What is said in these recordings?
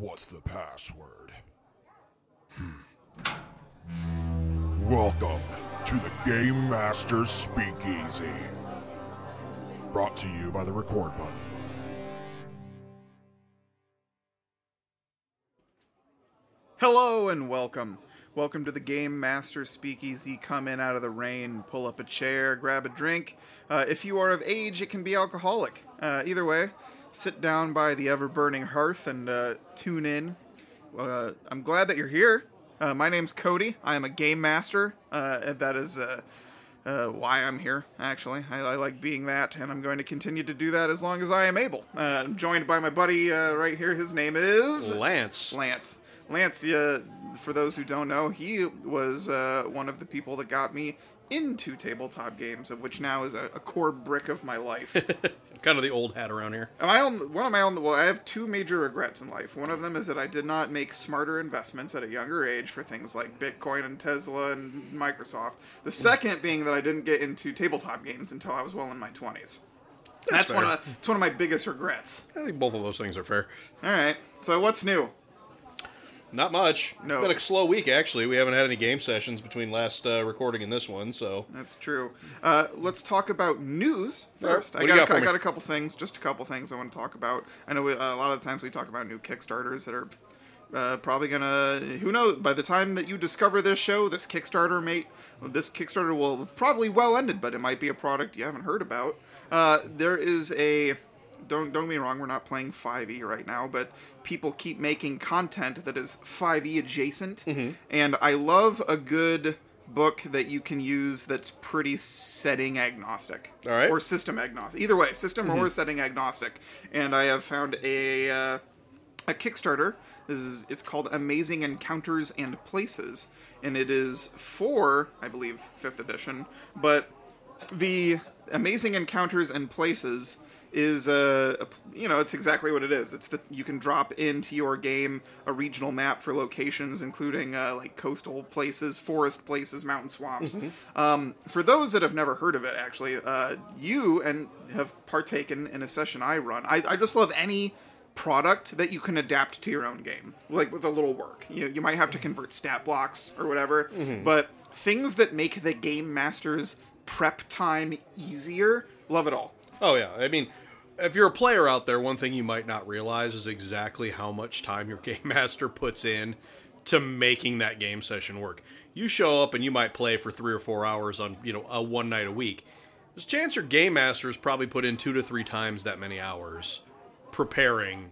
What's the password? Hmm. Welcome to the Game Master Speakeasy. Brought to you by the record button. Hello and welcome. Welcome to the Game Master Speakeasy. Come in out of the rain, pull up a chair, grab a drink. Uh, if you are of age, it can be alcoholic. Uh, either way, sit down by the ever burning hearth and uh, tune in. Uh, I'm glad that you're here. Uh, my name's Cody. I am a game master. Uh, and that is uh, uh, why I'm here, actually. I, I like being that, and I'm going to continue to do that as long as I am able. Uh, I'm joined by my buddy uh, right here. His name is. Lance. Lance. Lance, uh, for those who don't know, he was uh, one of the people that got me into tabletop games, of which now is a, a core brick of my life. Kind of the old hat around here. my own, one of my own. Well, I have two major regrets in life. One of them is that I did not make smarter investments at a younger age for things like Bitcoin and Tesla and Microsoft. The second being that I didn't get into tabletop games until I was well in my twenties. That's, fair. one of it's one of my biggest regrets. I think both of those things are fair. All right, so what's new? Not much. No. It's been a slow week, actually. We haven't had any game sessions between last uh, recording and this one, so. That's true. Uh, let's talk about news first. What I got, got I got a couple things, just a couple things I want to talk about. I know we, uh, a lot of the times we talk about new Kickstarters that are uh, probably gonna. Who knows? By the time that you discover this show, this Kickstarter mate, this Kickstarter will probably well ended, but it might be a product you haven't heard about. Uh, there is a. Don't don't get me wrong. We're not playing 5e right now, but people keep making content that is 5e adjacent, Mm-hmm. and I love a good book that you can use that's pretty setting agnostic. All right. Mm-hmm. Or system agnostic. Either way, system or setting agnostic. And I have found a uh, a Kickstarter. This is it's called Amazing Encounters and Places, and it is for I believe fifth edition. But the Amazing Encounters and Places is uh, a, you know it's exactly what it is. It's that you can drop into your game a regional map for locations, including uh, like coastal places, forest places, mountain swamps. Um, for those that have never heard of it, actually, uh, you and have partaken in a session I run. I, I just love any product that you can adapt to your own game, like with a little work. You you might have to convert stat blocks or whatever, but things that make the game master's prep time easier, love it all. Oh, yeah. I mean, if you're a player out there, one thing you might not realize is exactly how much time your game master puts in to making that game session work. You show up and you might play for three or four hours on, you know, a one night a week. There's a chance your game master's probably put in two to three times that many hours preparing,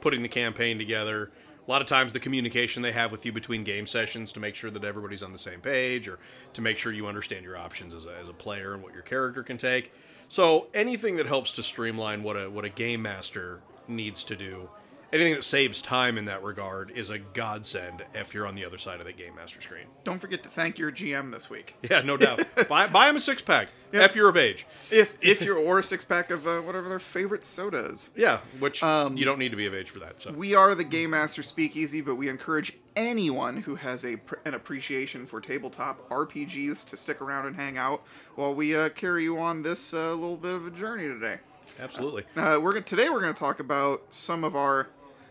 putting the campaign together. A lot of times, the communication they have with you between game sessions to make sure that everybody's on the same page or to make sure you understand your options as a, as a player and what your character can take. So, anything that helps to streamline what a, what a game master needs to do, anything that saves time in that regard, is a godsend if you're on the other side of the game master screen. Don't forget to thank your GM this week. Yeah, no doubt. buy, buy him a six pack if you're of age. If if you're or a six pack of uh, whatever their favorite soda is. Yeah, which Um, you don't need to be of age for that. So. We are the Game Master Speakeasy, but we encourage anyone who has a pr- an appreciation for tabletop RPGs to stick around and hang out while we uh, carry you on this uh, little bit of a journey today. Absolutely. Uh, we're gonna, today we're going to talk about some of our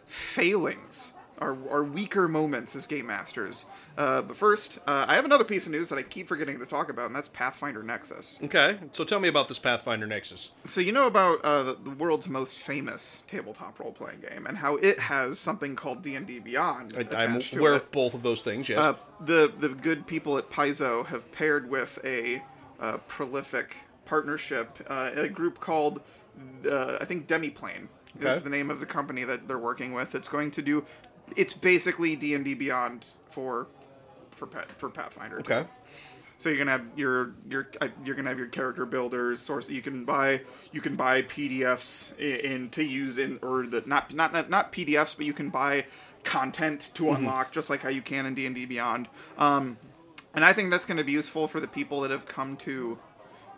failings, our, our weaker moments as game masters. Uh, but first, uh, I have another piece of news that I keep forgetting to talk about, and that's Pathfinder Nexus. Okay, so tell me about this Pathfinder Nexus. So you know about uh, the, the world's most famous tabletop role-playing game, and how it has something called D and D Beyond I, I'm aware of both of those things. Yes. Uh, the the good people at Paizo have paired with a uh, prolific partnership, uh, a group called uh, I think Demiplane Okay. is the name of the company that they're working with. It's going to do. It's basically D and D Beyond for for Pa- for Pathfinder. too. okay. So you're gonna have your your uh, you're gonna have your character builders source. You can buy you can buy PDFs in, in to use in or the not not not, not PDFs, but you can buy content to unlock just like how you can in D and D Beyond. Um, and I think that's going to be useful for the people that have come to.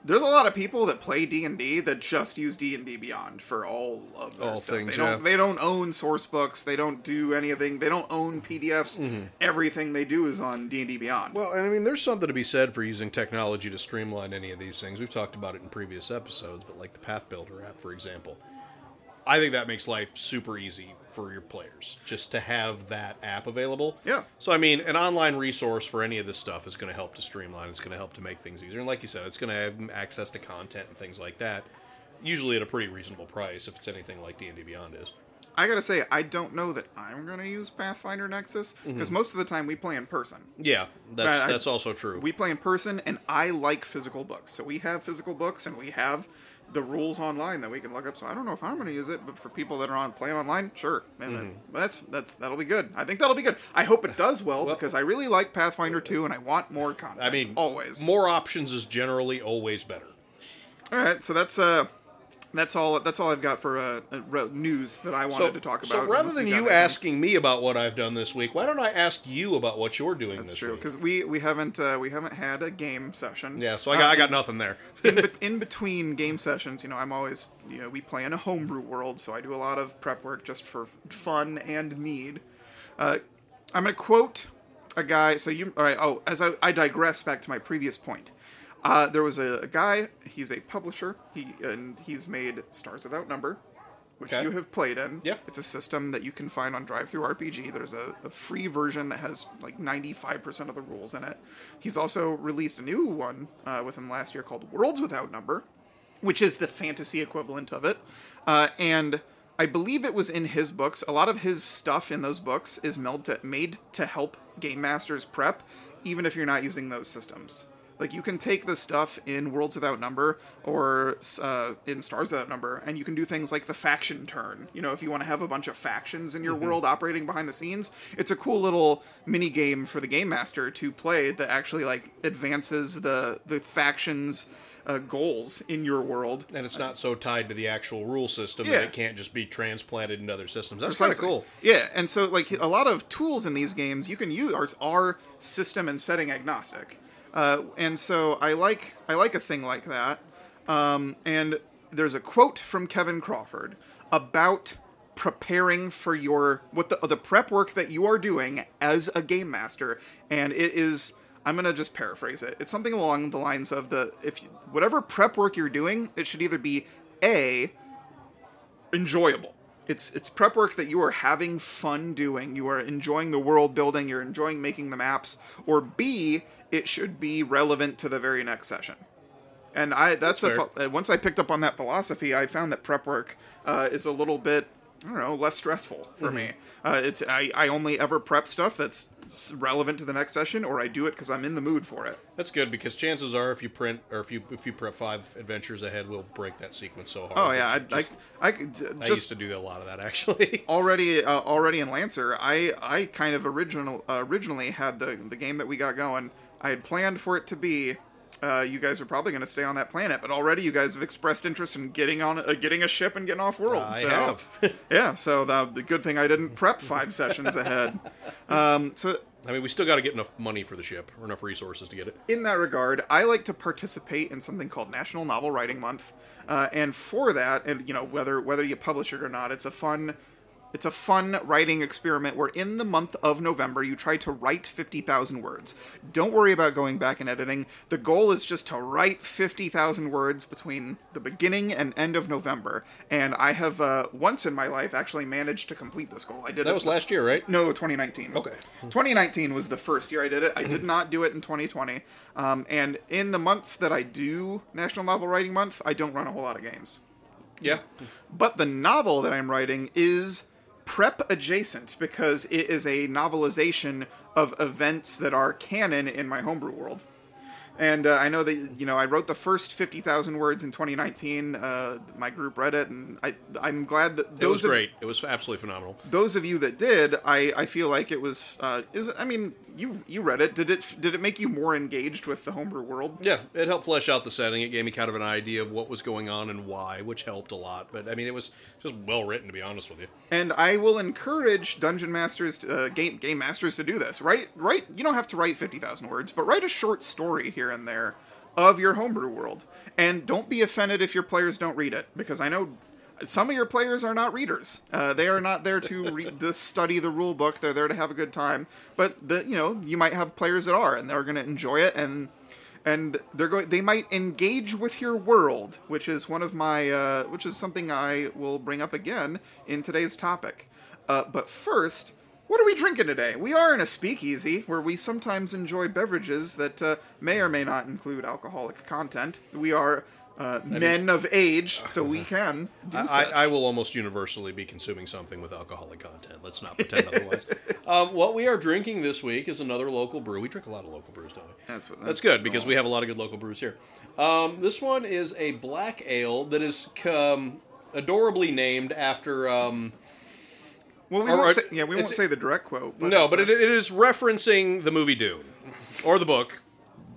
There's a lot of people that play D and D that just use D and D Beyond for all of their All stuff. things, they don't yeah. they don't own source books. They don't do anything. They don't own PDFs. Mm-hmm. Everything they do is on D and D Beyond. Well, and I mean, there's something to be said for using technology to streamline any of these things. We've talked about it in previous episodes, but like the Pathbuilder app, for example. I think that makes life super easy for your players just to have that app available. Yeah. So I mean, an online resource for any of this stuff is going to help to streamline. It's going to help to make things easier. And like you said, it's going to have access to content and things like that. Usually at a pretty reasonable price if it's anything like D and D Beyond is. I gotta say, I don't know that I'm gonna use Pathfinder Nexus mm-hmm. because most of the time we play in person. Yeah, that's uh, I- that's also true. We play in person, and I like physical books. So we have physical books, and we have the rules online that we can look up. So I don't know if I'm going to use it, but for people that are on playing online, sure, man, Mm-hmm. that's that's that'll be good. I think that'll be good. I hope it does well, Well- because I really like Pathfinder 2, and I want more content. I mean, always. more options is generally always better. All right, so that's uh. That's all. That's all I've got for uh, uh, news that I wanted to talk about. So rather than you asking me about what I've done this week, why don't I ask you about what you're doing that's this true because we we haven't uh, we haven't had a game session. Yeah, so I got, Uh, I got nothing there. in, be- in between game sessions, you know, I'm always, you know, we play in a homebrew world, so I do a lot of prep work just for fun and need. Uh, I'm going to quote a guy. So you, all right? Oh, as I, I digress back to my previous point. Uh, there was a, a guy. He's a publisher. He and he's made Stars Without Number, which Okay. you have played in. Yeah. It's a system that you can find on DriveThruRPG. There's a, a free version that has like 95% of the rules in it. He's also released a new one uh, within last year called Worlds Without Number, which is the fantasy equivalent of it. Uh, and I believe it was in his books. A lot of his stuff in those books is made to, made to help game masters prep, even if you're not using those systems. Like you can take the stuff in Worlds Without Number or uh, in Stars Without Number, and you can do things like the faction turn. You know, if you want to have a bunch of factions in your world operating behind the scenes, it's a cool little mini game for the game master to play that actually like advances the the factions. Uh, goals in your world and it's not so tied to the actual rule system Yeah. that it can't just be transplanted into other systems. That's kind of cool. Yeah, and so like a lot of tools in these games you can use are, are system and setting agnostic, uh, and so I like I like a thing like that. Um, and there's a quote from Kevin Crawford about preparing for your what the the prep work that you are doing as a game master, and it is. I'm gonna just paraphrase it. It's something along the lines of the if you, whatever prep work you're doing, it should either be a enjoyable. It's it's prep work that you are having fun doing. You are enjoying the world building. You're enjoying making the maps. Or B, it should be relevant to the very next session. And I that's, That's a once I picked up on that philosophy, I found that prep work uh, is a little bit I don't know less stressful for me. Uh, it's I, I only ever prep stuff that's relevant to the next session, or I do it because I'm in the mood for it. That's good because chances are, if you print or if you if you prep five adventures ahead, we'll break that sequence so hard. Oh yeah, I I, Just- I, could, uh, I used to do a lot of that actually. already uh, already in Lancer, I I kind of original uh, originally had the the game that we got going. I had planned for it to be. Uh, you guys are probably going to stay on that planet, but already you guys have expressed interest in getting on, uh, getting a ship and getting off world. I so, have. yeah, so the, the good thing I didn't prep five sessions ahead. Um, so I mean, we still got to get enough money for the ship or enough resources to get it. in that regard, I like to participate in something called National Novel Writing Month, uh, and for that, and you know whether whether you publish it or not, it's a fun. It's a fun writing experiment where in the month of November you try to write 50,000 words. Don't worry about going back and editing. The goal is just to write 50,000 words between the beginning and end of November. And I have uh, once in my life actually managed to complete this goal. I did That was last year, right? no, 2019. Okay. 2019 was the first year I did it. I did not do it in 2020. Um, and in the months that I do National Novel Writing Month, I don't run a whole lot of games. Yeah. But the novel that I'm writing is prep adjacent because it is a novelization of events that are canon in my homebrew world. And uh, I know that you know I wrote the first fifty thousand words in 2019. Uh, my group read it, and I I'm glad that It was of- great. It was absolutely phenomenal. those of you that did, I, I feel like it was uh, is I mean you you read it. Did it did it make you more engaged with the homebrew world? Yeah, it helped flesh out the setting. It gave me kind of an idea of what was going on and why, which helped a lot. But I mean, it was just well written, to be honest with you. And I will encourage dungeon masters, uh, game game masters, to do this. Write write. You don't have to write fifty thousand words, but write a short story here and there of your homebrew world. And don't be offended if your players don't read it, because I know some of your players are not readers. Uh, they are not there to read, to study the rule book. They're there to have a good time. But the you know you might have players that are, and they're going to enjoy it. And and they're going. They might engage with your world, which is one of my, uh, which is something I will bring up again in today's topic. Uh, but first, what are we drinking today? We are in a speakeasy where we sometimes enjoy beverages that uh, may or may not include alcoholic content. We are uh, men of age, so we can do I. I will almost universally be consuming something with alcoholic content. Let's not pretend otherwise. Um, what we are drinking this week is another local brew. We drink a lot of local brews, don't we? That's what- That's that's good because we have a lot of good local brews here. Um, this one is a black ale that is um, adorably named after. Um, well, we won't right. say, yeah, we won't It's- say the direct quote. But no, but a- it, it is referencing the movie Dune or the book,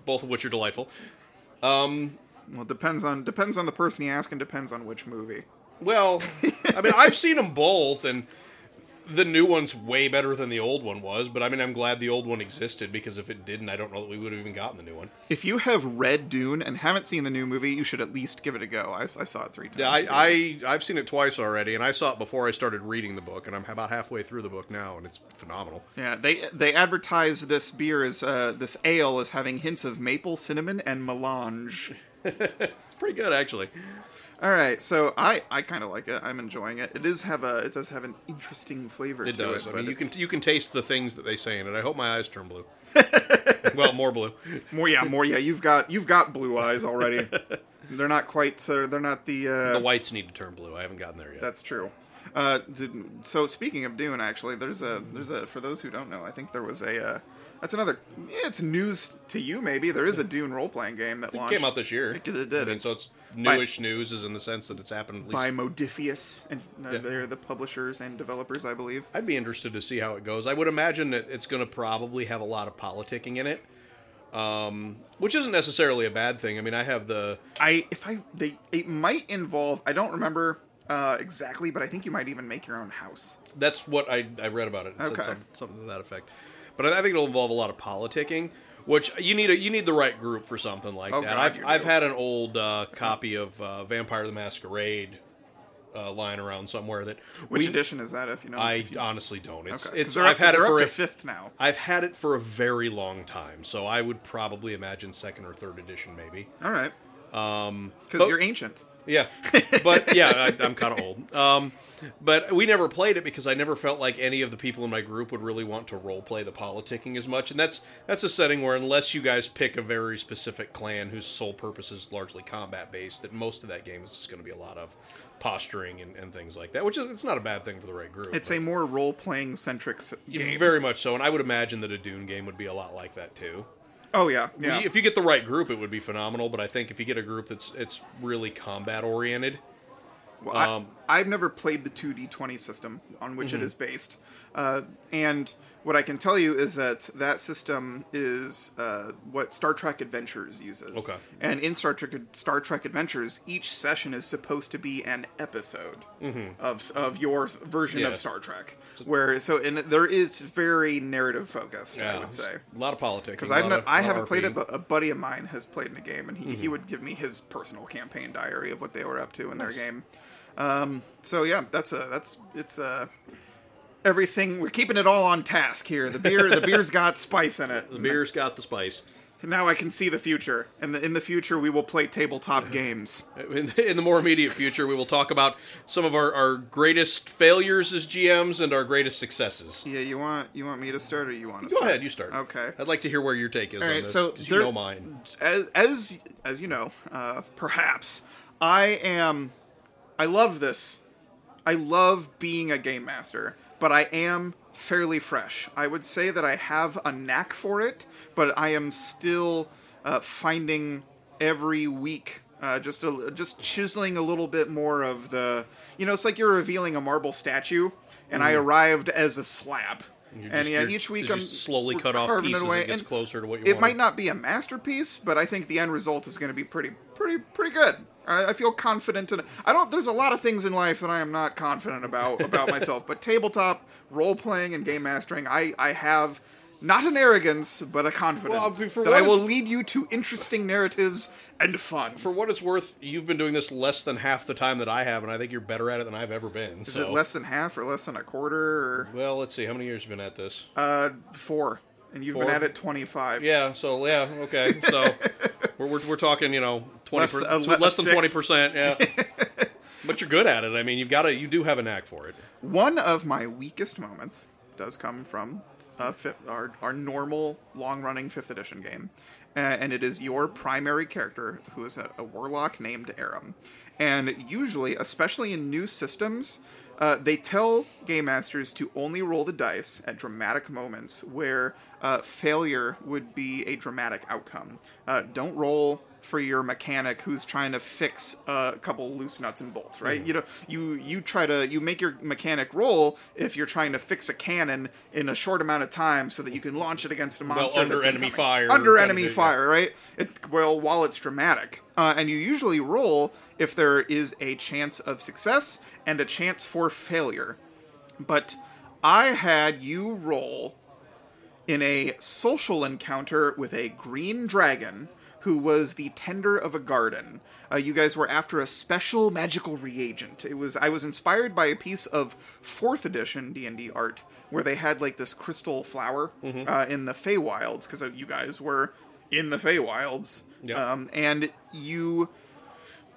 both of which are delightful. Well, it depends on depends on the person you ask, and depends on which movie. Well, I mean, I've seen them both, and the new one's way better than the old one was. But I mean, I'm glad the old one existed because if it didn't, I don't know that we would have even gotten the new one. If you have read Dune and haven't seen the new movie, you should at least give it a go. I, I saw it three times. Yeah, I, I I've seen it twice already, and I saw it before I started reading the book, and I'm about halfway through the book now, and it's phenomenal. yeah, they they advertise this beer as uh, this ale as having hints of maple, cinnamon, and melange. It's pretty good, actually. All right, so I, I kind of like it. I'm enjoying it. It does have a it does have an interesting flavor It to does. it. I but mean, you can you can taste the things that they say in it. I hope my eyes turn blue. well, more blue. more yeah more yeah. You've got you've got blue eyes already. they're not quite so they're not the uh, The whites need to turn blue. I haven't gotten there yet. That's true. Uh, so speaking of Dune, actually, there's a there's a for those who don't know, I think there was a uh, that's another. Yeah, it's news to you maybe. There is a Dune role playing game that It launched. came out this year. It did. It I did. mean, so It's it's newish news, is in the sense that it's happened at least. by Modiphius, and uh, Yeah. they're the publishers and developers, I believe. I'd be interested to see how it goes. I would imagine that it's going to probably have a lot of politicking in it, um, which isn't necessarily a bad thing. I mean, I have the I if I they it might involve. I don't remember uh, exactly, but I think you might even make your own house. that's what I, I read about it. It Okay. some- something to that effect. But I, think it'll involve a lot of politicking, which you need a you need the right group for something like Oh, that. I've you I've do. had an old uh, copy of uh, Vampire the Masquerade uh, lying around somewhere that Which we, edition is that? If you know, I if you, honestly don't. It's okay. 'Cause it's they're I've up to, had it they're for up a, to fifth now. I've had it for a very long time, so I would probably imagine second or third edition, maybe. All right. Um, because but- you're ancient. Yeah, but yeah, I, I'm kind of old. Um, but we never played it because I never felt like any of the people in my group would really want to role play the politicking as much, and that's that's a setting where unless you guys pick a very specific clan whose sole purpose is largely combat based, that most of that game is just going to be a lot of posturing and, and things like that, which is it's not a bad thing for the right group. It's a more role playing centric game. very much so, and I would imagine that a Dune game would be a lot like that too. oh yeah, yeah. If you get the right group, it would be phenomenal. But I think if you get a group that's it's really combat oriented, Well, I- Um, I've never played the 2D20 system on which Mm-hmm. it is based. Uh, and what I can tell you is that that system is uh, what Star Trek Adventures uses. Okay. And in Star Trek, Star Trek Adventures, each session is supposed to be an episode of, of your version Mm-hmm. Yeah. of Star Trek. Where so and there is very narrative focused, I would say. a lot of politics. Because I've no, I haven't played it, but a buddy of mine has played in a game, and he, Mm-hmm. he would give me his personal campaign diary of what they were up to in their game. Um, so yeah, that's a that's it's a everything. We're keeping it all on task here. The beer the beer's got spice in it. The beer's got the spice. And now I can see the future, and in the future we will play tabletop games. In, in the more immediate future, we will talk about some of our, our greatest failures as GMs and our greatest successes. Yeah, you want you want me to start, or you want to Go start? ahead, you start. Okay. I'd like to hear where your take is All on right, this, so 'cause you there- know mine. as as as you know, uh, perhaps I am. I love this. I love being a game master, but I am fairly fresh. I would say that I have a knack for it, but I am still uh, finding every week. Uh, just a, just chiseling a little bit more of the, you know, it's like you're revealing a marble statue, and I arrived as a slab. You're and just- yeah, each week I'm just slowly cut off pieces away, it gets and closer to what you It wanted. might not be a masterpiece, but I think the end result is going to be pretty, pretty, pretty good. I, I feel confident in it. I don't. There's a lot of things in life that I am not confident about about myself, but tabletop role playing and game mastering, I I have. Not an arrogance, but a confidence Well, I mean, for that I will lead you to interesting narratives and fun. For what it's worth, you've been doing this less than half the time that I have, and I think you're better at it than I've ever been. is so. it less than half or less than a quarter or Well, let's see. How many years have you been at this? uh, four? And you've been at it twenty five. Yeah, so yeah, okay. So We're, we're, we're talking, you know, twenty Less- per, uh, le- less than twenty percent. Yeah, but you're good at it. I mean, you've got to, you do have a knack for it. One of my weakest moments does come from uh, fifth, our, our normal long running 5th edition game. Uh, and it is your primary character, who is a, a warlock named Aram. And usually, especially in new systems, uh, they tell game masters to only roll the dice at dramatic moments where uh, failure would be a dramatic outcome. Uh, don't roll for your mechanic who's trying to fix a couple loose nuts and bolts, right? Mm-hmm. You know, you you try to you make your mechanic roll if you're trying to fix a cannon in a short amount of time so that you can launch it against a monster under that's enemy incoming. fire Under enemy fire, right? It, well, while it's dramatic, uh, and you usually roll if there is a chance of success and a chance for failure. But I had you roll in a social encounter with a green dragon who was the tender of a garden. Uh, you guys were after a special magical reagent. It was I was inspired by a piece of fourth edition D and D art where they had like this crystal flower Mm-hmm. uh, in the Feywilds because you guys were in the Feywilds, Yeah. um, and you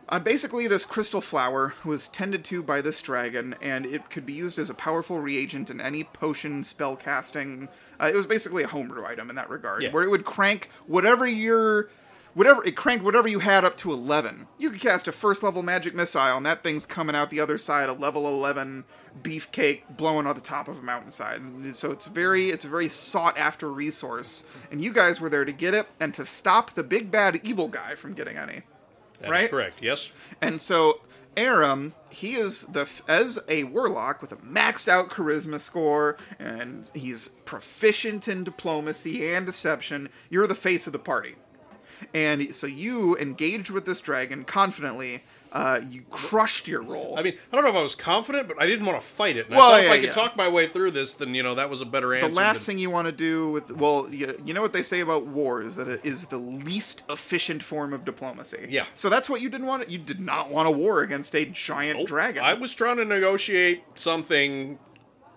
uh, basically, this crystal flower was tended to by this dragon, and it could be used as a powerful reagent in any potion spell casting. Uh, it was basically a homebrew item in that regard, Yeah. where it would crank whatever your. Whatever it cranked, whatever you had up to eleven. You could cast a first level magic missile, and that thing's coming out the other side, a level eleven beefcake blowing on the top of a mountainside. And so it's very, it's a very sought after resource, and you guys were there to get it and to stop the big bad evil guy from getting any. That's Right? correct. Yes. And so Aram, he is the as a warlock with a maxed out charisma score, and he's proficient in diplomacy and deception. You're the face of the party, and so you engaged with this dragon confidently. Uh, you crushed your role. I mean, I don't know if I was confident, but I didn't want to fight it. And Well, I thought if I could yeah. talk my way through this, then you know that was a better answer. the last than- thing you want to do with well, you, you know what they say about war is that it is the least efficient form of diplomacy. Yeah. So that's what you didn't want. You did not want a war against a giant Nope. dragon. I was trying to negotiate something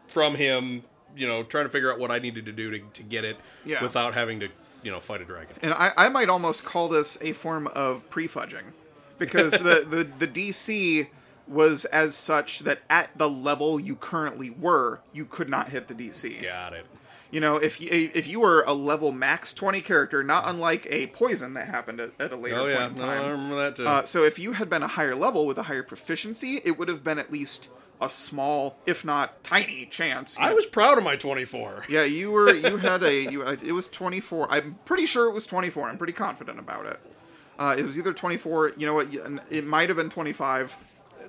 from him, you know, trying to figure out what I needed to do to, to get it Yeah. without having to, you know, fight a dragon. And I, I might almost call this a form of prefudging. Because the, the, the DC was as such that at the level you currently were, you could not hit the DC. Got it. You know, if you, if you were a level max 20 character, not unlike a poison that happened at, at a later Oh yeah, point in no, I time. remember that too. Uh, so if you had been a higher level with a higher proficiency, it would have been at least a small, if not tiny, chance. I know, was proud of my 24. Yeah, you were. You had a. You. It was twenty four. I'm pretty sure it was twenty four. I'm pretty confident about it. Uh, it was either twenty four. You know what? It might have been twenty five.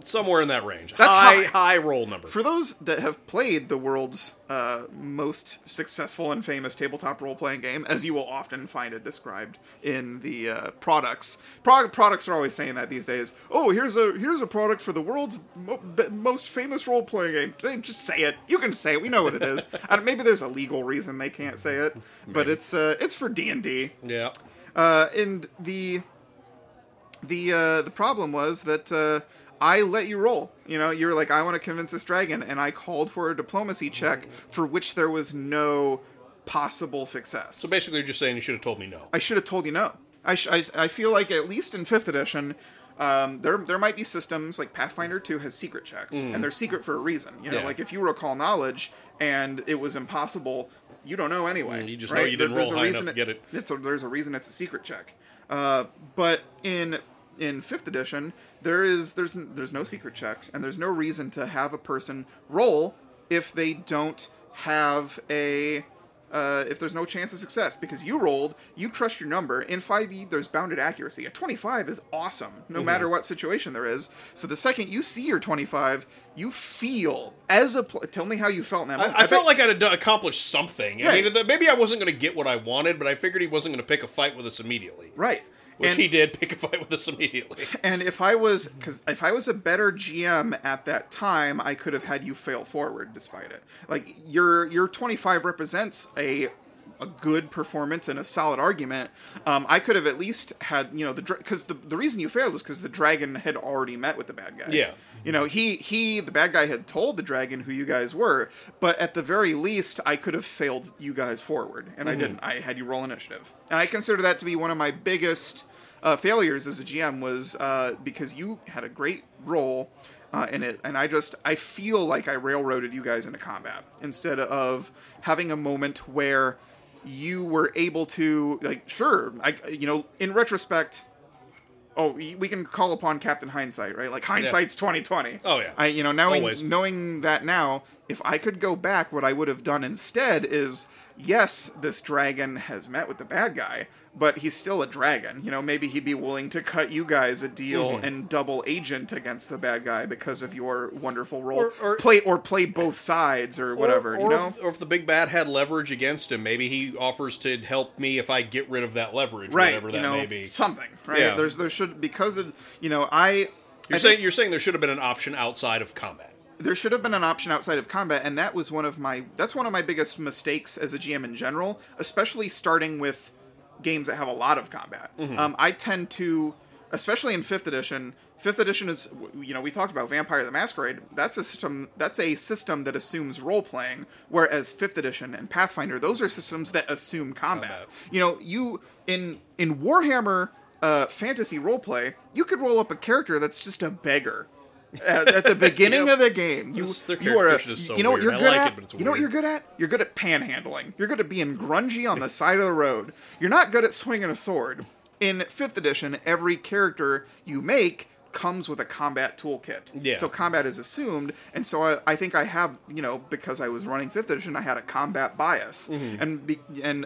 Somewhere in that range. That's high, high. high roll number. For those that have played the world's uh, most successful and famous tabletop role playing game, as you will often find it described in the uh, products, Pro- products are always saying that these days. Oh, here's a here's a product for the world's mo- be- most famous role playing game. Just say it. You can say it. We know what it is. Don't- maybe there's a legal reason they can't say it, but it's uh, it's for D and D. yeah. Uh, and the the uh, the problem was that uh, I let you roll. You know, you were like, I want to convince this dragon, and I called for a diplomacy check for which there was no possible success. So basically, you're just saying you should have told me no. I should have told you no. I, sh- I, I feel like at least in fifth edition, um, there there might be systems like Pathfinder Two has secret checks, and they're secret for a reason. You know, Yeah. like if you recall knowledge and it was impossible, you don't know anyway. Mm, you just know right? you didn't There- there's roll a high reason enough to get it. It's a, there's a reason it's a secret check. Uh, but in in fifth edition, there is there's there's no secret checks, and there's no reason to have a person roll if they don't have a uh, if there's no chance of success because you rolled, you trust your number. In 5e, there's bounded accuracy. A 25 is awesome, no Mm-hmm. matter what situation there is. So the second you see your 25, you feel as a pl- tell me how you felt in that moment. I, I felt bet- like I'd done- accomplished something. Yeah. I mean, maybe I wasn't going to get what I wanted, but I figured he wasn't going to pick a fight with us immediately. right. Which and, he did pick a fight with us immediately. and if I was because if I was a better GM at that time, I could have had you fail forward despite it. Like your your 25 represents a a good performance and a solid argument. Um, I could have at least had you know the because the the reason you failed is because the dragon had already met with the bad guy. Yeah. You know, he he the bad guy had told the dragon who you guys were, but at the very least I could have failed you guys forward, and I didn't. I had you roll initiative. And I consider that to be one of my biggest uh, failures as a GM was uh, because you had a great role uh, in it, and I just I feel like I railroaded you guys into combat instead of having a moment where you were able to like sure I you know in retrospect. Oh, we can call upon Captain Hindsight, right? Like hindsight's twenty twenty. Oh, yeah. I you know knowing Always. knowing that now, if I could go back, what I would have done instead is yes, this dragon has met with the bad guy, but he's still a dragon. You know, maybe he'd be willing to cut you guys a deal Mm-hmm. and double agent against the bad guy because of your wonderful role. Or- or- play or play both sides or whatever. Or, you know. if, or if the big bad had leverage against him, maybe he offers to help me if I get rid of that leverage, Right, whatever you that know, may be. something, right? Yeah. There's there should because of you know I You're I saying think- you're saying there should have been an option outside of combat. There should have been an option outside of combat and that was one of my that's one of my biggest mistakes as a gm in general especially starting with games that have a lot of combat. Um, i tend to especially in fifth edition fifth edition is you know we talked about vampire the masquerade. That's a system that's a system that assumes role playing whereas fifth edition and pathfinder those are systems that assume combat, Combat. you know you in in warhammer uh, fantasy roleplay, you could roll up a character that's just a beggar at, at the beginning Yep. of the game. You, you are a, is so you know what you're good like at. it, you know what you're good at? You're good at panhandling. You're good at being grungy on the side of the road. You're not good at swinging a sword. In fifth edition, every character you make comes with a combat toolkit. Yeah. So combat is assumed, and so I, I think I have you know because I was running fifth edition, I had a combat bias, Mm-hmm. and be, and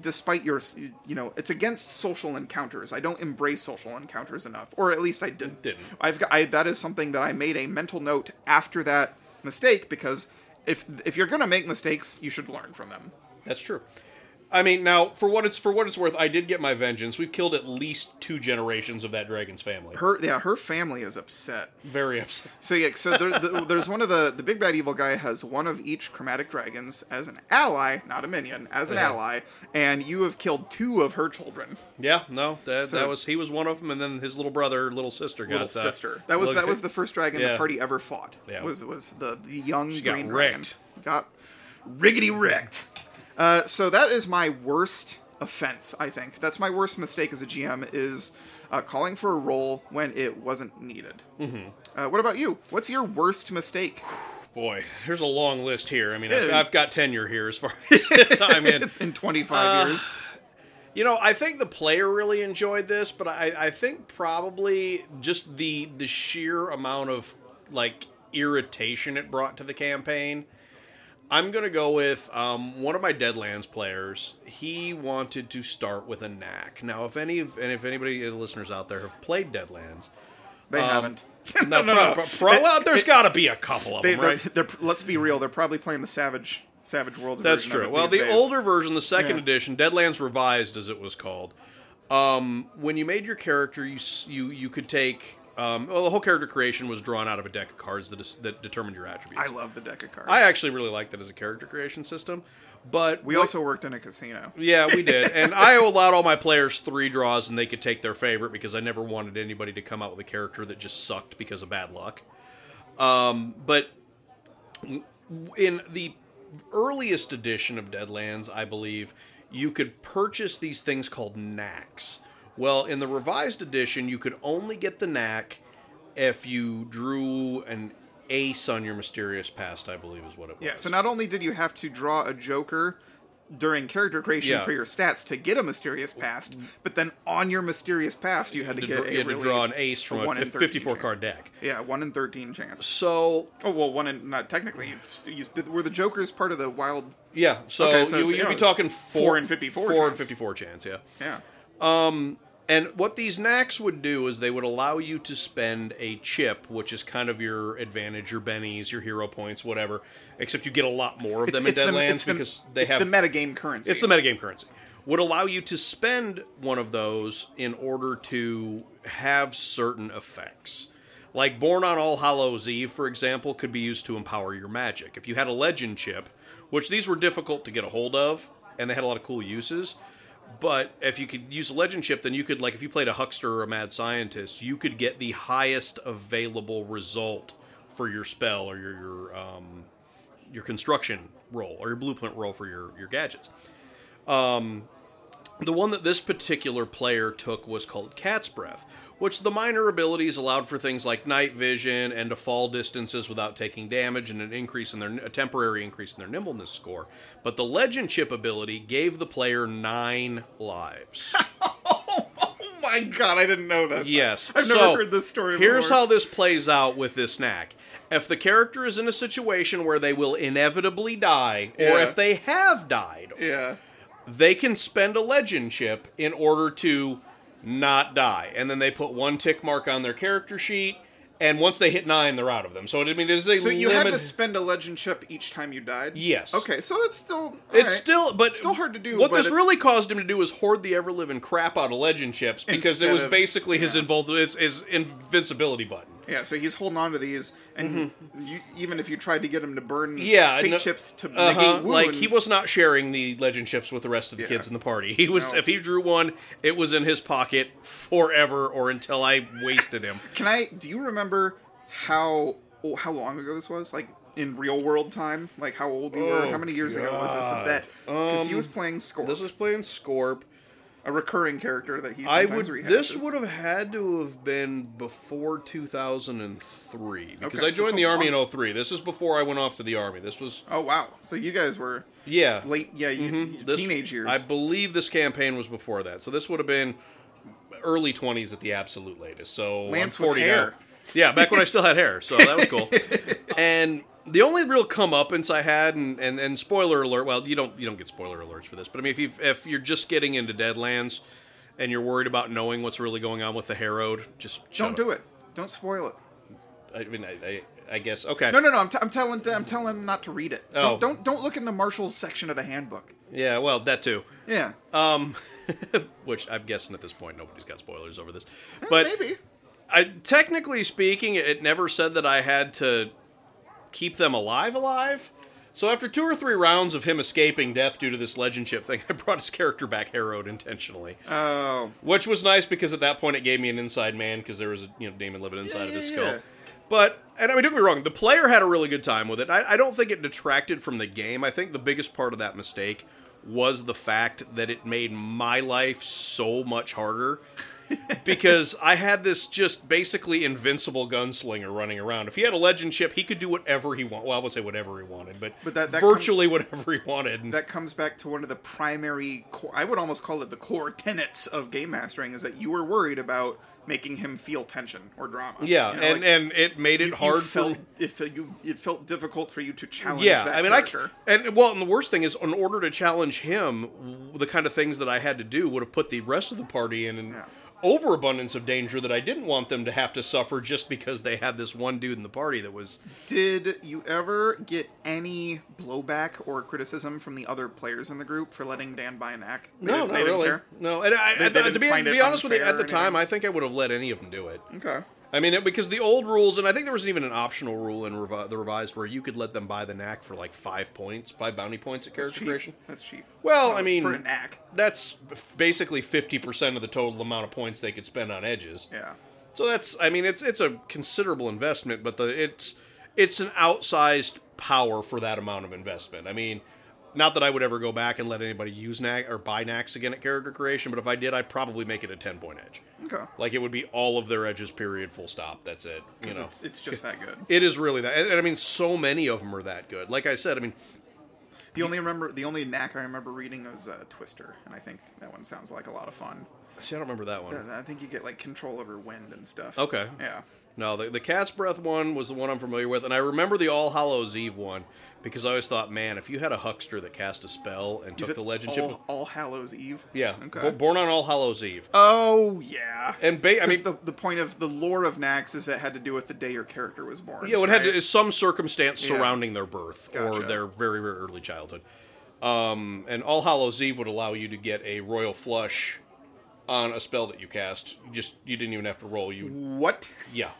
despite your you know it's against social encounters i don't embrace social encounters enough or at least i didn't Didn't. i've got I, that is something that i made a mental note after that mistake because if if you're gonna make mistakes you should learn from them That's true. I mean, now for what it's for what it's worth, I did get my vengeance. We've killed at least two generations of that dragon's family. her yeah her family is upset Very upset. so yeah so there, the, there's one of the the big bad evil guy has one of each chromatic dragons as an ally not a minion as an Yeah. ally and you have killed two of her children Yeah, no, that, So- that was he was one of them, and then his little brother, little sister, got little uh, sister. That was that was the first dragon the party ever fought. Yeah. Was was the the young got green dragon got riggedy wrecked. Uh, so that is my worst offense. I think that's my worst mistake as a GM is uh, calling for a roll when it wasn't needed. Mm-hmm. Uh, what about you? What's your worst mistake? Boy, there's a long list here. I mean, I've, I've got tenure here as far as time in. in 25 Uh, years. You know, I think the player really enjoyed this, but I, I think probably just the the sheer amount of like irritation it brought to the campaign. I'm gonna go with um, one of my Deadlands players. He wanted to start with a knack. Now, if any of and if anybody uh, listeners out there have played Deadlands, They um, haven't. no, no, pro- no. pro- pro- well, there's got to be a couple of They, them, right? they're, they're, let's be real. They're probably playing the Savage Savage Worlds. That's of true. Well, the days. older version, the second Yeah. edition, Deadlands Revised, as it was called, um, when you made your character, you you you could take. Um, well, the whole character creation was drawn out of a deck of cards that, is, that determined your attributes. I love the deck of cards. I actually really like that as a character creation system, but we what- also worked in a casino. yeah, we did. And I allowed all my players three draws and they could take their favorite because I never wanted anybody to come out with a character that just sucked because of bad luck. Um, but in the earliest edition of Deadlands, I believe, you could purchase these things called knacks. Well, in the revised edition, you could only get the knack if you drew an ace on your mysterious past, I believe is what it was. Yeah, so not only did you have to draw a Joker during character creation Yeah. for your stats to get a mysterious past, but then on your mysterious past you had to, to get dra- a you had really, to draw an ace from a, one in fif- 13 54 chance. card deck. Yeah, one in thirteen chance. So Oh well, one in not technically. You, you, did- were the Jokers part of the wild? yeah, so, Okay, so you, it's, you'd be talking four, four and 54 four and chance. 54 chance, yeah. Yeah. Um, and what these knacks would do is they would allow you to spend a chip, which is kind of your advantage, your bennies, your hero points, whatever. Except you get a lot more of It's, them in it's the, Deadlands the, because they it's have the metagame currency. it's the metagame currency. Would allow you to spend one of those in order to have certain effects. Like Born on All Hallows Eve, for example, could be used to empower your magic. If you had a legend chip, which these were difficult to get a hold of, and they had a lot of cool uses, but if you could use a legend chip, then you could, like, if you played a huckster or a mad scientist, you could get the highest available result for your spell or your your um, your construction roll or your blueprint roll for your your gadgets. The one that this particular player took was called Cat's Breath, which the minor abilities allowed for things like night vision and to fall distances without taking damage and an increase in their a temporary increase in their nimbleness score. But the legend chip ability gave the player nine lives. Oh my god, I didn't know this. Yes. I've so, never heard this story Here's how this plays out with this knack. If the character is in a situation where they will inevitably die, or Yeah. if they have died, Yeah. They can spend a legend chip in order to not die. And then they put one tick mark on their character sheet, and once they hit nine, they're out of them. So I mean, it is a So you limit. had to spend a legend chip each time you died? Yes. Okay, so that's still. It's alright. still, but Still hard to do, What this it's- really caused him to do is hoard the ever living crap out of legend chips because it Instead was of- basically his yeah. involved his, his invincibility button. Yeah, so he's holding on to these, and you, even if you tried to get him to burn Mm-hmm. Yeah, fate no- chips to Uh-huh. negate wounds, Like he was not sharing the legend chips with the rest of the kids in the party. He was No. if he drew one, it was in his pocket forever or until I wasted him. Can I? Do you remember how oh, how long ago this was? Like in real world time? Like how old you were? Oh, How many years ago was this? A God. bet because he Um, was playing Scorp, This was playing Scorp. A recurring character that he. I would. rehashes. This would have had to have been before 2003 because Okay, I joined it's the army long- in 03. This is before I went off to the army. This was Oh wow! So you guys were yeah late, yeah, you, Mm-hmm. This- teenage years. I believe this campaign was before that, so this would have been early 20s at the absolute latest. So Lance with 40 hair. now. Yeah, back when I still had hair, so that was cool. and the only real comeuppance I had, and, and, and spoiler alert. Well, you don't you don't get spoiler alerts for this, but I mean, if you if you're just getting into Deadlands and you're worried about knowing what's really going on with the Harrowed, just Don't do it. Don't spoil it. I mean, I, I, I guess okay. No, no, no. I'm, t- I'm telling them. I'm telling them not to read it. Oh. Don't, don't don't look in the marshals section of the handbook. Yeah, well, that too. Yeah, Um, which I'm guessing at this point nobody's got spoilers over this, but maybe. I, technically speaking, it never said that I had to keep them alive alive. So after two or three rounds of him escaping death due to this legend chip thing, I brought his character back harrowed intentionally, Oh, which was nice because at that point it gave me an inside man because there was a you know demon living inside of his yeah, skull. yeah. But and I mean, don't get me wrong, the player had a really good time with it. I, I don't think it detracted from the game. I think the biggest part of that mistake was the fact that it made my life so much harder because I had this just basically invincible gunslinger running around. If he had a legend chip, he could do whatever he wanted. Well, I would say whatever he wanted, but, But that- that virtually whatever he wanted. And that comes back to one of the primary. Core, I would almost call it the core tenets of game mastering is that you were worried about making him feel tension or drama. yeah, You know, and like, and it made it you hard felt for it felt you it felt difficult for you to challenge. yeah that i mean character. i and well and the worst thing is in order to challenge him the kind of things that i had to do would have put the rest of the party in an Yeah. Overabundance of danger that i didn't want them to have to suffer just because they had this one dude in the party that was Did you ever get any blowback or criticism from the other players in the group for letting Dan buy a knack? They no not really care? no and I, They- I, they to be, to be honest with you at the time i think i would have let any of them do it Okay. I mean, it, because the old rules, and I think there was even an optional rule in revi- the revised where you could let them buy the knack for like five points, five bounty points at character cheap. creation. That's cheap. Well, Uh, I mean, for a knack. that's basically fifty percent of the total amount of points they could spend on edges. Yeah. So that's, I mean, it's it's a considerable investment, but the it's it's an outsized power for that amount of investment. I mean, not that I would ever go back and let anybody use knack or buy knacks again at character creation, but if I did, I'd probably make it a ten point edge. Okay. Like it would be all of their edges, period, full stop. That's it. You know, it's, it's just that good. it is really that, and, and I mean, so many of them are that good. Like I said, I mean, The only remember the only knack I remember reading was uh, Twister, and I think that one sounds like a lot of fun. see, I don't remember that one. I think you get like control over wind and stuff. Okay. Yeah. No, the, the Cat's Breath one was the one I'm familiar with, and I remember the All Hallows Eve one because I always thought, man, if you had a huckster that cast a spell and Is took the legend all, chip, all Hallows Eve? yeah, Okay. bo- born on All Hallows Eve, Oh yeah. and ba- I mean, the, the point of the lore of knacks is that it had to do with the day your character was born. yeah, it had to, some circumstance Yeah. surrounding their birth or their very very early childhood. Um, and All Hallows Eve would allow you to get a royal flush on a spell that you cast. You just you didn't even have to roll. You What? Yeah.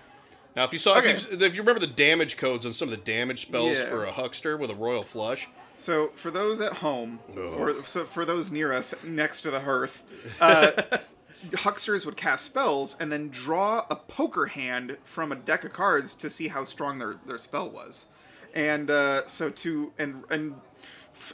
Now, if you saw, Okay. if, you, if you remember the damage codes on some of the damage spells Yeah. for a huckster with a royal flush, So for those at home, or so for those near us next to the hearth, uh, hucksters would cast spells and then draw a poker hand from a deck of cards to see how strong their, their spell was. And uh, so to and and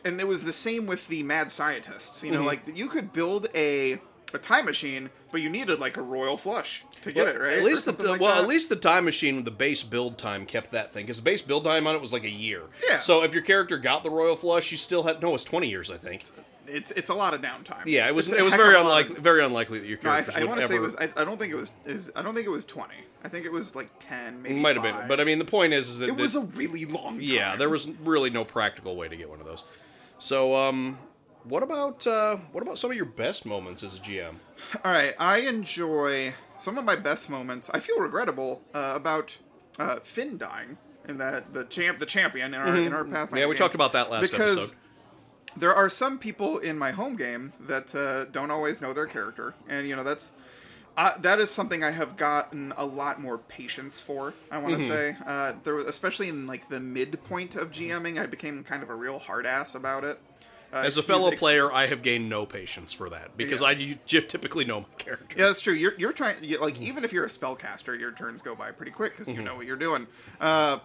and it was the same with the mad scientists. You know, Mm-hmm. like you could build a a time machine, but you needed like a royal flush to get it right. At least the like well, that. at least the time machine with the base build time kept that thing because the base build time on it was like a year. Yeah. So if your character got the royal flush, you still had no, it was twenty years, I think. it's it's a lot of downtime. Yeah, it was It's it was very lot of- unlikely very unlikely that your No, I, I would want to ever. say it was. I, I don't think it was. Is I don't think it was twenty. I think it was like ten. Maybe might have been, but I mean the point is, is that it that- was a really long. time. yeah, there was really no practical way to get one of those. So um, what about uh, what about some of your best moments as a GM? All right, I enjoy some of my best moments. I feel regrettable uh, about uh, Finn dying in that the champ, the champion in our in our Pathfinder. Mm-hmm. Yeah, we game. talked about that last because episode. there are some people in my home game that uh, don't always know their character, and you know that's uh, that is something I have gotten a lot more patience for. I want Mm-hmm. to say, uh, there, was- especially in like the midpoint of GMing, I became kind of a real hard ass about it. Uh, As a fellow ex- player, I have gained no patience for that because Yeah. I you typically know my character. Yeah, that's true. You're you're trying you, like even if you're a spellcaster, your turns go by pretty quick because you know what you're doing. Uh,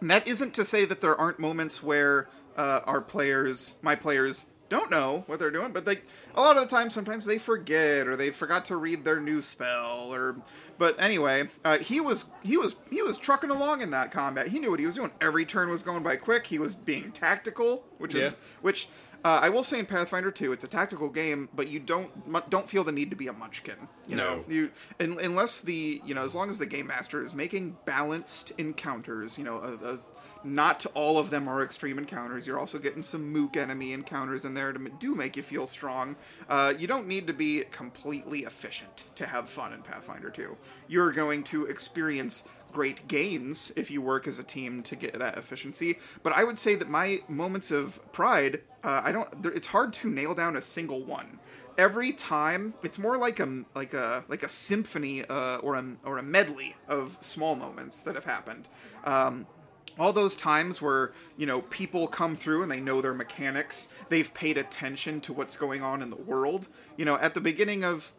and that isn't to say that there aren't moments where uh, our players, my players, don't know what they're doing, but they a lot of the time, sometimes they forget or they forgot to read their new spell or. But anyway, uh, he was he was he was trucking along in that combat. He knew what he was doing. Every turn was going by quick. He was being tactical, which Yeah. is which. Uh, I will say in Pathfinder 2, it's a tactical game, but you don't don't feel the need to be a munchkin. You know, No. you un, unless the you know as long as the game master is making balanced encounters, you know, a, a, not all of them are extreme encounters. You're also getting some mook enemy encounters in there to do make you feel strong. Uh, you don't need to be completely efficient to have fun in Pathfinder 2. You're going to experience great gains if you work as a team to get that efficiency. But I would say that my moments of pride, uh, I don't. It's hard to nail down a single one. Every time, it's more like a like a like a symphony uh, or a or a medley of small moments that have happened. Um, all those times where you know people come through and they know their mechanics they've paid attention to what's going on in the world you know at the beginning of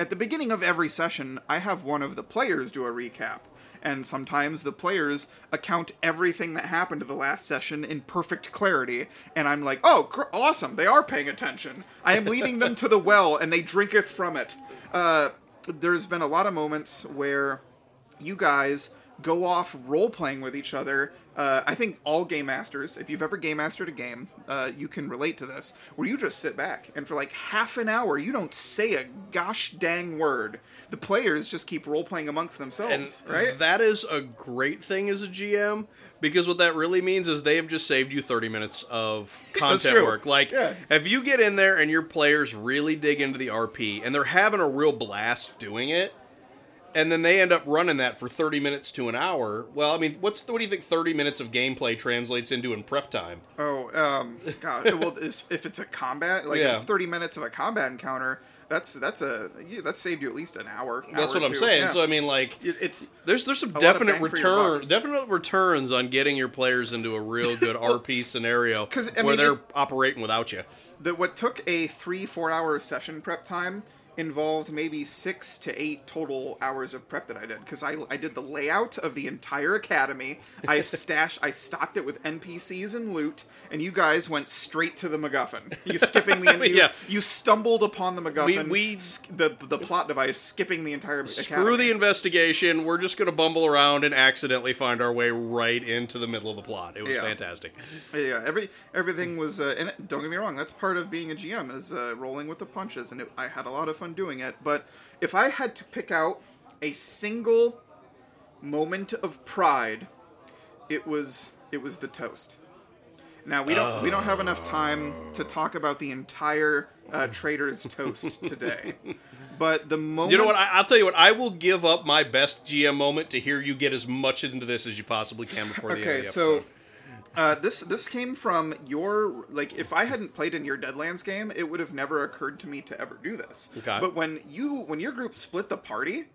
at the beginning of every session i have one of the players do a recap and sometimes the players account everything that happened to the last session in perfect clarity and i'm like oh gr- awesome they are paying attention. I am leading them to the well and they drinketh from it. Uh, there's been a lot of moments where you guys go off role playing with each other. Uh, I think all game masters, if you've ever game mastered a game, uh, you can relate to this, where you just sit back and for like half an hour you don't say a gosh dang word. The players just keep role playing amongst And themselves, right? that is a great thing as a GM because what that really means is they have just saved you 30 minutes of content work. Like, Yeah. if you get in there and your players really dig into the RP and they're having a real blast doing it, and then they end up running that for 30 minutes to an hour. Well, I mean, what's what do you think 30 minutes of gameplay translates into in prep time? Oh, um, God. well, if it's a combat, like Yeah. if it's thirty minutes of a combat encounter, that's that's a yeah, that's saved you at least an hour. That's hour what I'm two. saying. Yeah. So I mean, like, it's There's there's some definite return definite returns on getting your players into a real good RP scenario I where mean, they're it- operating without you. that what took a three four hour session prep time involved maybe six to eight total hours of prep that I did because I, I did the layout of the entire academy. I stashed I stocked it with NPCs and loot, and you guys went straight to the MacGuffin. You skipping the you, Yeah. you stumbled upon the MacGuffin. we- sk- the the plot device skipping the entire Screw academy. the investigation. We're just gonna bumble around and accidentally find our way right into the middle of the plot. It was Yeah. fantastic. Yeah, every everything was, uh, and it, don't get me wrong, that's part of being a GM is uh, rolling with the punches, and it, I had a lot of fun doing it. But if I had to pick out a single moment of pride, it was it was the toast. Now we don't we don't have enough time to talk about the entire uh, Trader's toast today, but the moment You know what? I, I'll tell you what. I will give up my best GM moment to hear you get as much into this as you possibly can before the end Okay, of the so episode. Uh, this this came from your like if I hadn't played in your Deadlands game, it would have never occurred to me to ever do this. Okay. But when you when your group split the party,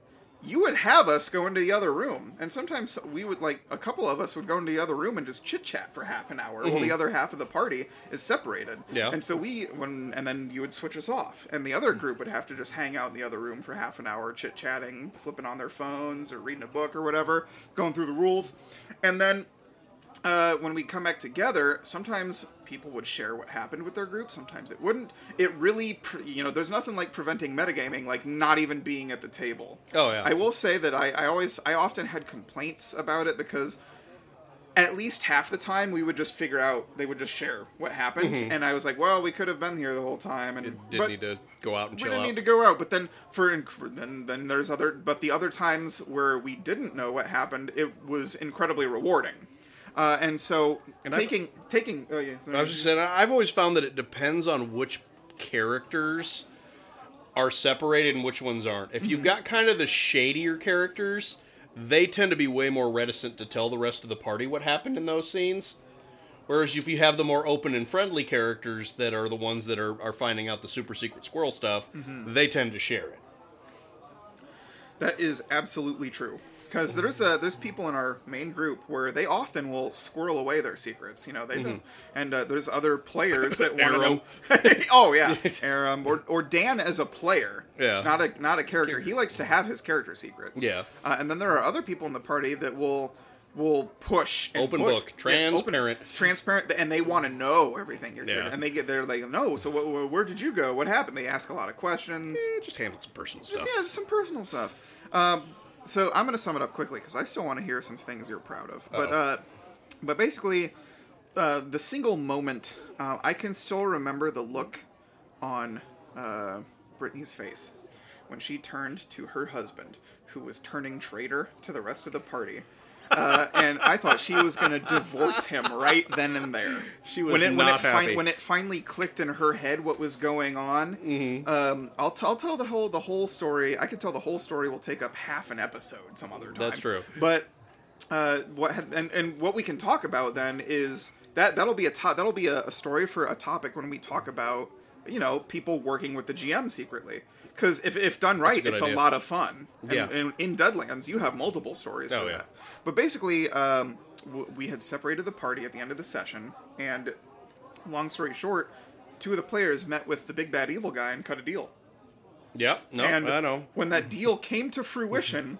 you would have us go into the other room, and sometimes we would like a couple of us would go into the other room and just chit chat for half an hour while the other half of the party is separated. Mm-hmm. Yeah. And so we when and then you would switch us off, and the other group would have to just hang out in the other room for half an hour, chit chatting, flipping on their phones or reading a book or whatever, going through the rules, and then uh, when we come back together, sometimes people would share what happened with their group. Sometimes it wouldn't. It really, pre- you know, there's nothing like preventing metagaming, like not even being at the table. Oh, yeah. I will say that I, I always, I often had complaints about it because at least half the time we would just figure out they would just share what happened, and I was like, well, we could have been here the whole time, and Mm-hmm. Didn't need to go out and we chill didn't out. need to go out but then for then then there's other but the other times where we didn't know what happened it was incredibly rewarding uh, and so And I've- taking taking oh yeah I was just saying, I've always found that it depends on which characters are separated and which ones aren't. If Mm-hmm. you've got kind of the shadier characters, they tend to be way more reticent to tell the rest of the party what happened in those scenes. Whereas if you have the more open and friendly characters that are the ones that are, are finding out the super secret squirrel stuff, Mm-hmm. they tend to share it. that is absolutely true because there's a there's people in our main group where they often will squirrel away their secrets you know they Mm-hmm. and uh, there's other players that want to oh yeah Aram, or, or dan as a player Yeah. not a not a character he likes to have his character secrets Yeah. uh, and then there are other people in the party that will will push and Open push. book, Yeah, open- transparent. transparent and they want to know everything you're doing Yeah. and they get there like no so what, where did you go what happened they ask a lot of questions Eh, just handle some personal stuff. just, yeah, just some personal stuff. Um, so I'm going to sum it up quickly because I still want to hear some things you're proud of. But Uh-oh. uh, but basically, uh, the single moment uh, I can still remember the look on uh, Brittany's face when she turned to her husband, who was turning traitor to the rest of the party. Uh, and I thought she was going to divorce him right then and there. She was when it, when not it fin- happy. when it finally clicked in her head what was going on. Mm-hmm. Um, I'll, t- I'll tell the whole the whole story. I could tell the whole story will take up half an episode some other time. That's true. But uh, what had, and and what we can talk about then is that that'll be a to- that'll be a, a story for a topic when we talk about you know people working with the GM secretly. Because if, if done right, good it's idea. a lot of fun. And, Yeah. and in Deadlands, you have multiple stories Oh, for yeah. that. But basically, um, w- we had separated the party at the end of the session, and long story short, two of the players met with the big bad evil guy and cut a deal. Yep, no, and I know. when that deal came to fruition,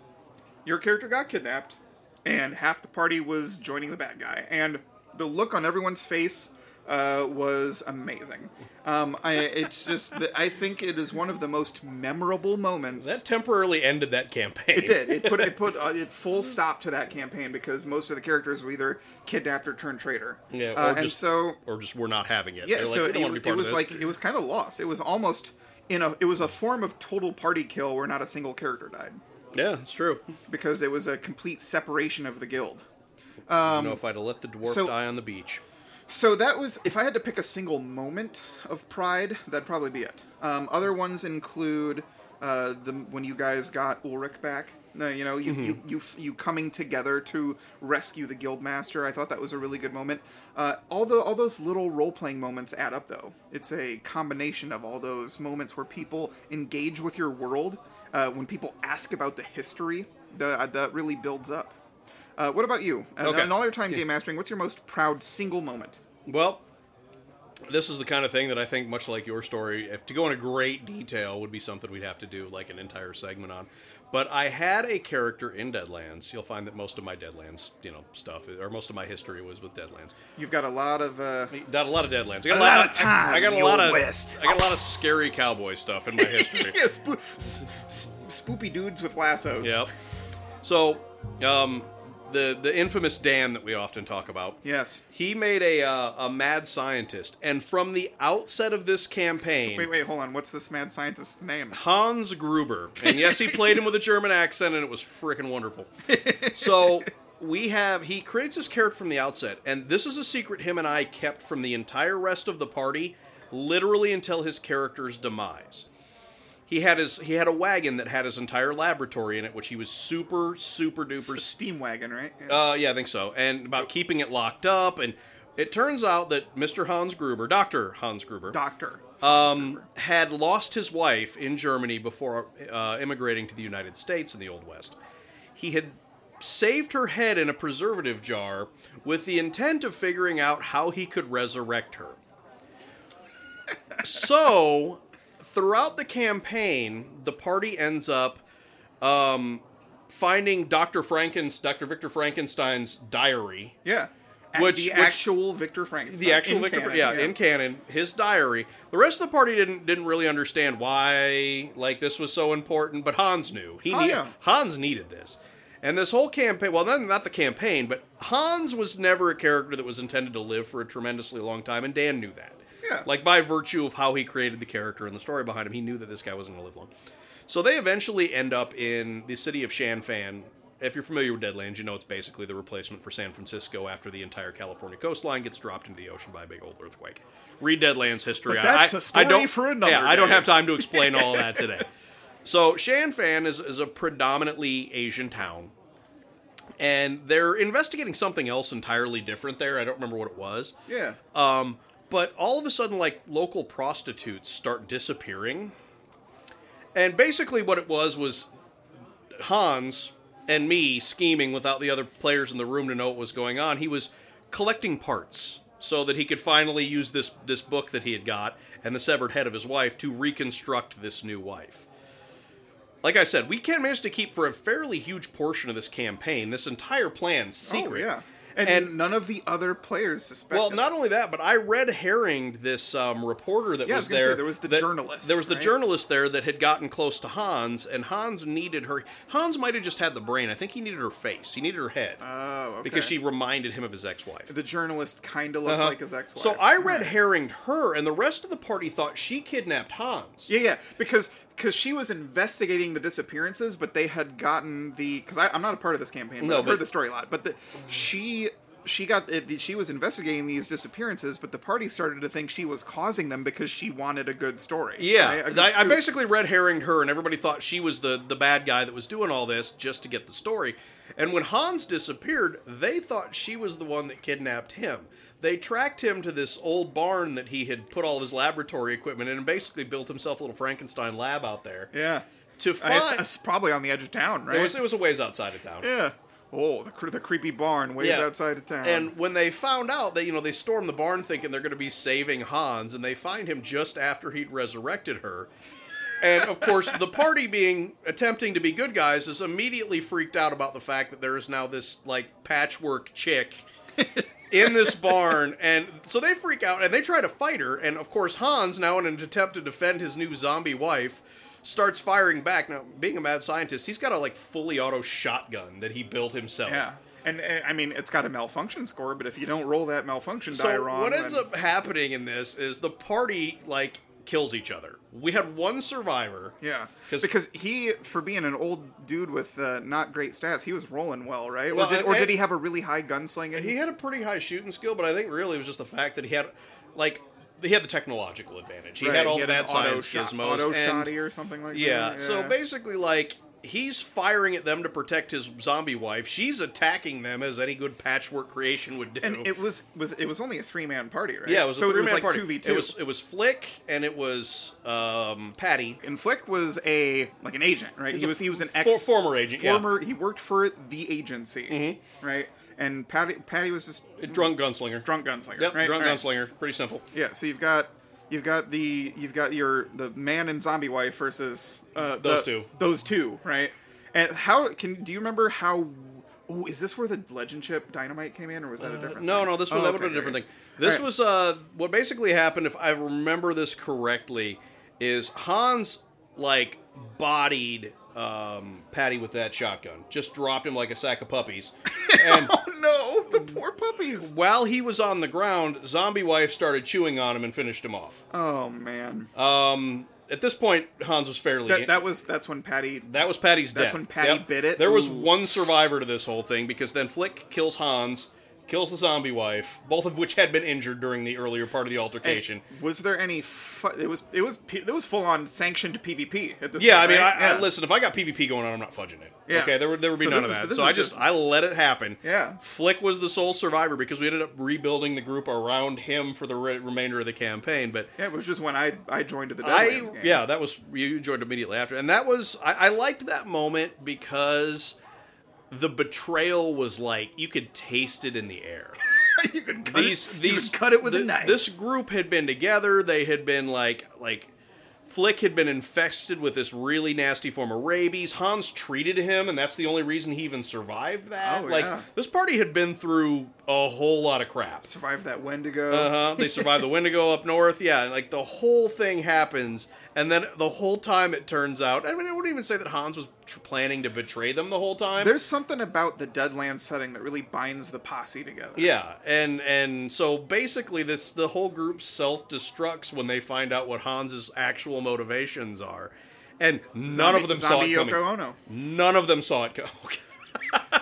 your character got kidnapped, and half the party was joining the bad guy. And the look on everyone's face uh, was amazing. Um, I, it's just, I think it is one of the most memorable moments. That temporarily ended that campaign. It did. It put it put uh, it full stop to that campaign because most of the characters were either kidnapped or turned traitor. Yeah, uh, and just- so or just we're not having it. yeah, so like, we it, don't want to be it was like it was kind of lost. It was almost in a it was a form of total party kill where not a single character died yeah, it's true. because it was a complete separation of the guild. I don't know if I'd have let the dwarf Um, so- die on the beach. So that was if I had to pick a single moment of pride, that'd probably be it. Um, other ones include uh, the when you guys got Ulrich back. No, you know, you, you you you coming together to rescue the guild master. I thought that was a really good moment. Uh, all the all those little role playing moments add up, though. It's a combination of all those moments where people engage with your world. Uh, when people ask about the history, the, uh, that really builds up. Uh, what about you? And, Okay. and all your time game mastering, what's your most proud single moment? Well, this is the kind of thing that I think, much like your story, if to go into great detail would be something we'd have to do like an entire segment on. But I had a character in Deadlands. You'll find that most of my Deadlands, you know, stuff, or most of my history was with Deadlands. You've got a lot of uh, Got a lot of Deadlands. I got A lot lot, of time I, I got in a lot of West. I got a lot of scary cowboy stuff in my history. yeah, spoo- s- s- spoopy dudes with lassos. Yep. So, um, the the infamous Dan that we often talk about. Yes. He made a uh, a mad scientist, and from the outset of this campaign, Wait, wait, hold on. What's this mad scientist's name? Hans Gruber, and yes, he played him with a German accent, and it was freaking wonderful. So we have he creates his character from the outset, and this is a secret him and I kept from the entire rest of the party, literally until his character's demise. He had his he had a wagon that had his entire laboratory in it, which he was super super duper steam wagon, right? Yeah. uh, yeah, I think so. And about keeping it locked up. And it turns out that Mr. Hans Gruber, Dr. Hans Gruber, Doctor. um, had lost his wife in Germany before uh, immigrating to the United States in the Old West. He had saved her head in a preservative jar with the intent of figuring out how he could resurrect her. so, throughout the campaign, the party ends up um, finding Dr. Franken's, Dr. Victor Frankenstein's diary Yeah. which the which- actual Victor Frankenstein. the actual in Victor, canon, yeah, in canon, his diary. The rest of the party didn't didn't really understand why like this was so important, but Hans knew. He Oh, yeah. Hans needed this. And this whole campaign, well, not, not the campaign, but Hans was never a character that was intended to live for a tremendously long time, and Dan knew that. Yeah. Like, by virtue of how he created the character and the story behind him, he knew that this guy wasn't going to live long. So they eventually end up in the city of Shan Fan. If you're familiar with Deadlands, you know it's basically the replacement for San Francisco after the entire California coastline gets dropped into the ocean by a big old earthquake. Read Deadlands history. But that's I- a story I don't, for another Yeah, I don't have time to explain all of that today. So Shan Fan is, is a predominantly Asian town, and they're investigating something else entirely different there. I don't remember what it was. Yeah. Um, but all of a sudden, like local prostitutes start disappearing, and basically what it was was Hans and me scheming without the other players in the room to know what was going on. He was collecting parts so that he could finally use this this book that he had got and the severed head of his wife to reconstruct this new wife. Like I said, we can manage to keep for a fairly huge portion of this campaign this entire plan oh, secret. Oh yeah. And, And- none of the other players suspected. Well, not only that, but I red herringed this um, reporter that Yeah, was, was there. say, there was the that- journalist, There was the right? journalist there that had gotten close to Hans, and Hans needed her. Hans might have just had the brain. I think he needed her face. He needed her head Oh, okay. because she reminded him of his ex-wife. the journalist kind of looked Uh-huh. like his ex-wife. So I red herringed her, and the rest of the party thought she kidnapped Hans. Yeah, yeah, because because she was investigating the disappearances, but they had gotten the because I'm not a part of this campaign. But No, I've but- heard the story a lot. But the, she she got it, she was investigating these disappearances, but the party started to think she was causing them because she wanted a good story. Yeah, right? Good I, I basically red herringed her, and everybody thought she was the the bad guy that was doing all this just to get the story. And when Hans disappeared, they thought she was the one that kidnapped him. They tracked him to this old barn that he had put all of his laboratory equipment in, and basically built himself a little Frankenstein lab out there. yeah. To find, it's probably on the edge of town, right? it was it was a ways outside of town. yeah. Oh, the, cre- the creepy barn ways Yeah. outside of town. And when they found out that, you know, they stormed the barn thinking they're going to be saving Hans, and they find him just after he'd resurrected her. And of course, the party being attempting to be good guys is immediately freaked out about the fact that there is now this like patchwork chick in this barn, and so they freak out and they try to fight her. And of course, Hans, now in an attempt to defend his new zombie wife, starts firing back. Now, being a mad scientist, he's got a like fully auto shotgun that he built himself. yeah. And, and I mean, it's got a malfunction score, but if you don't roll that malfunction die So wrong, what ends then- up happening in this is the party like kills each other. We had one survivor. Yeah, because he, for being an old dude with uh, not great stats, he was rolling well, right? Well, or did, or did he have a really high gunslinging? He had a pretty high shooting skill, but I think really it was just the fact that he had like he had the technological advantage. He Right, had all he the had mad an auto science shot, gizmos auto and- shotty or something like yeah, that. So basically, like he's firing at them to protect his zombie wife. She's attacking them as any good patchwork creation would do. and it was was it was only a three man party, right? yeah, it was so a three-man it was like party. two v It was it was Flick and it was um, Patty. And Flick was a like an agent, right? He was he was an For- ex former agent, yeah. Mm-hmm. former. He worked for the agency, right? And Patty Patty was just Drunk gunslinger. drunk gunslinger, Yep, right? drunk Right. gunslinger. Pretty simple. Yeah, so you've got you've got the you've got your the man and zombie wife versus uh, Those the- two. Those two, right? And how can do you remember how? Oh, is this where the legend chip dynamite came in, or was that a different? Uh, No, no, this was Oh, that okay, a different thing. This Alright. was uh what basically happened, if I remember this correctly, is Hans like bodied um, Patty with that shotgun. Just dropped him like a sack of puppies. And Oh no, the poor puppies. while he was on the ground, zombie wife started chewing on him and finished him off. Oh man, Um, at this point, Hans was fairly that that was that's when Patty. That was Patty's That's death. when Patty bit it? There was Ooh. one survivor to this whole thing because then Flick kills Hans, kills the zombie wife, both of which had been injured during the earlier part of the altercation. Was there any? Fu- it was it was it was full on sanctioned PvP at this. yeah, I mean, right? I, I, listen. If I got PvP going on, I'm not fudging it. Yeah. Okay, there would there would be So none of is- that. this So I just just- I let it happen. Yeah. Flick was the sole survivor because we ended up rebuilding the group around him for the re- remainder of the campaign. But Yeah, it was just when I I joined the I game. yeah, that was you joined immediately after, and that was I, I liked that moment because the betrayal was like you could taste it in the air. you could cut these it, these cut it with a knife. This group had been together. They had been like like Flick had been infested with this really nasty form of rabies. Hans treated him, and that's the only reason he even survived that. Oh, like yeah. this party had been through a whole lot of crap. Survived that Wendigo. Uh huh. They survive the Wendigo up north. Yeah, and like the whole thing happens, and then the whole time it turns out. I mean, I wouldn't even say that Hans was tr- planning to betray them the whole time. There's something about the Deadlands setting that really binds the posse together. yeah, and and so basically, this the whole group self destructs when they find out what Hans's actual motivations are, and none Zombie- of them saw it coming. None of them saw it coming.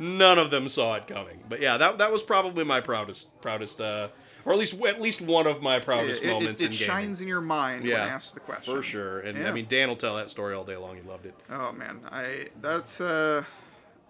None of them saw it coming. But yeah, that that was probably my proudest proudest uh or at least at least one of my proudest It, it- moments it in gaming. shines in your mind yeah, when asked the question. For sure. And I mean Dan will tell that story all day long. He loved it. Oh man, I that's uh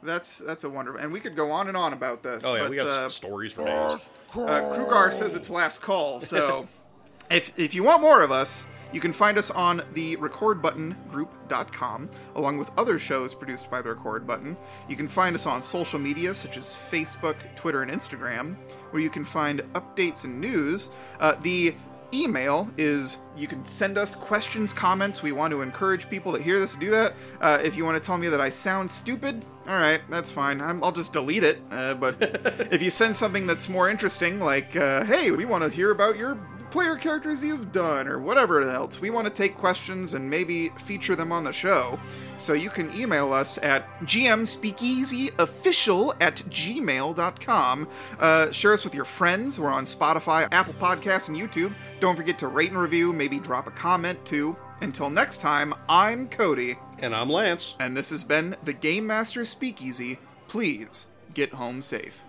that's that's a wonderful, and we could go on and on about this. Oh yeah, but, we got uh, stories for days. uh, Krugar says it's last call. So if if you want more of us, you can find us on the recordbuttongroup.com, along with other shows produced by the Record Button. You can find us on social media such as Facebook, Twitter, and Instagram, where you can find updates and news. Uh, the email is you can send us questions comments we want to encourage people that hear this to do that uh, if you want to tell me that i sound stupid all right that's fine I'm, i'll just delete it uh, but if you send something that's more interesting like uh, hey we want to hear about your player characters you've done or whatever else. We want to take questions and maybe feature them on the show. So you can email us at gmspeakeasyofficial at gmail.com uh, share us with your friends. We're on spotify apple podcasts and youtube. Don't forget to rate and review maybe drop a comment too. Until next time i'm cody. And I'm Lance. and this has been the game master speakeasy. Please get home safe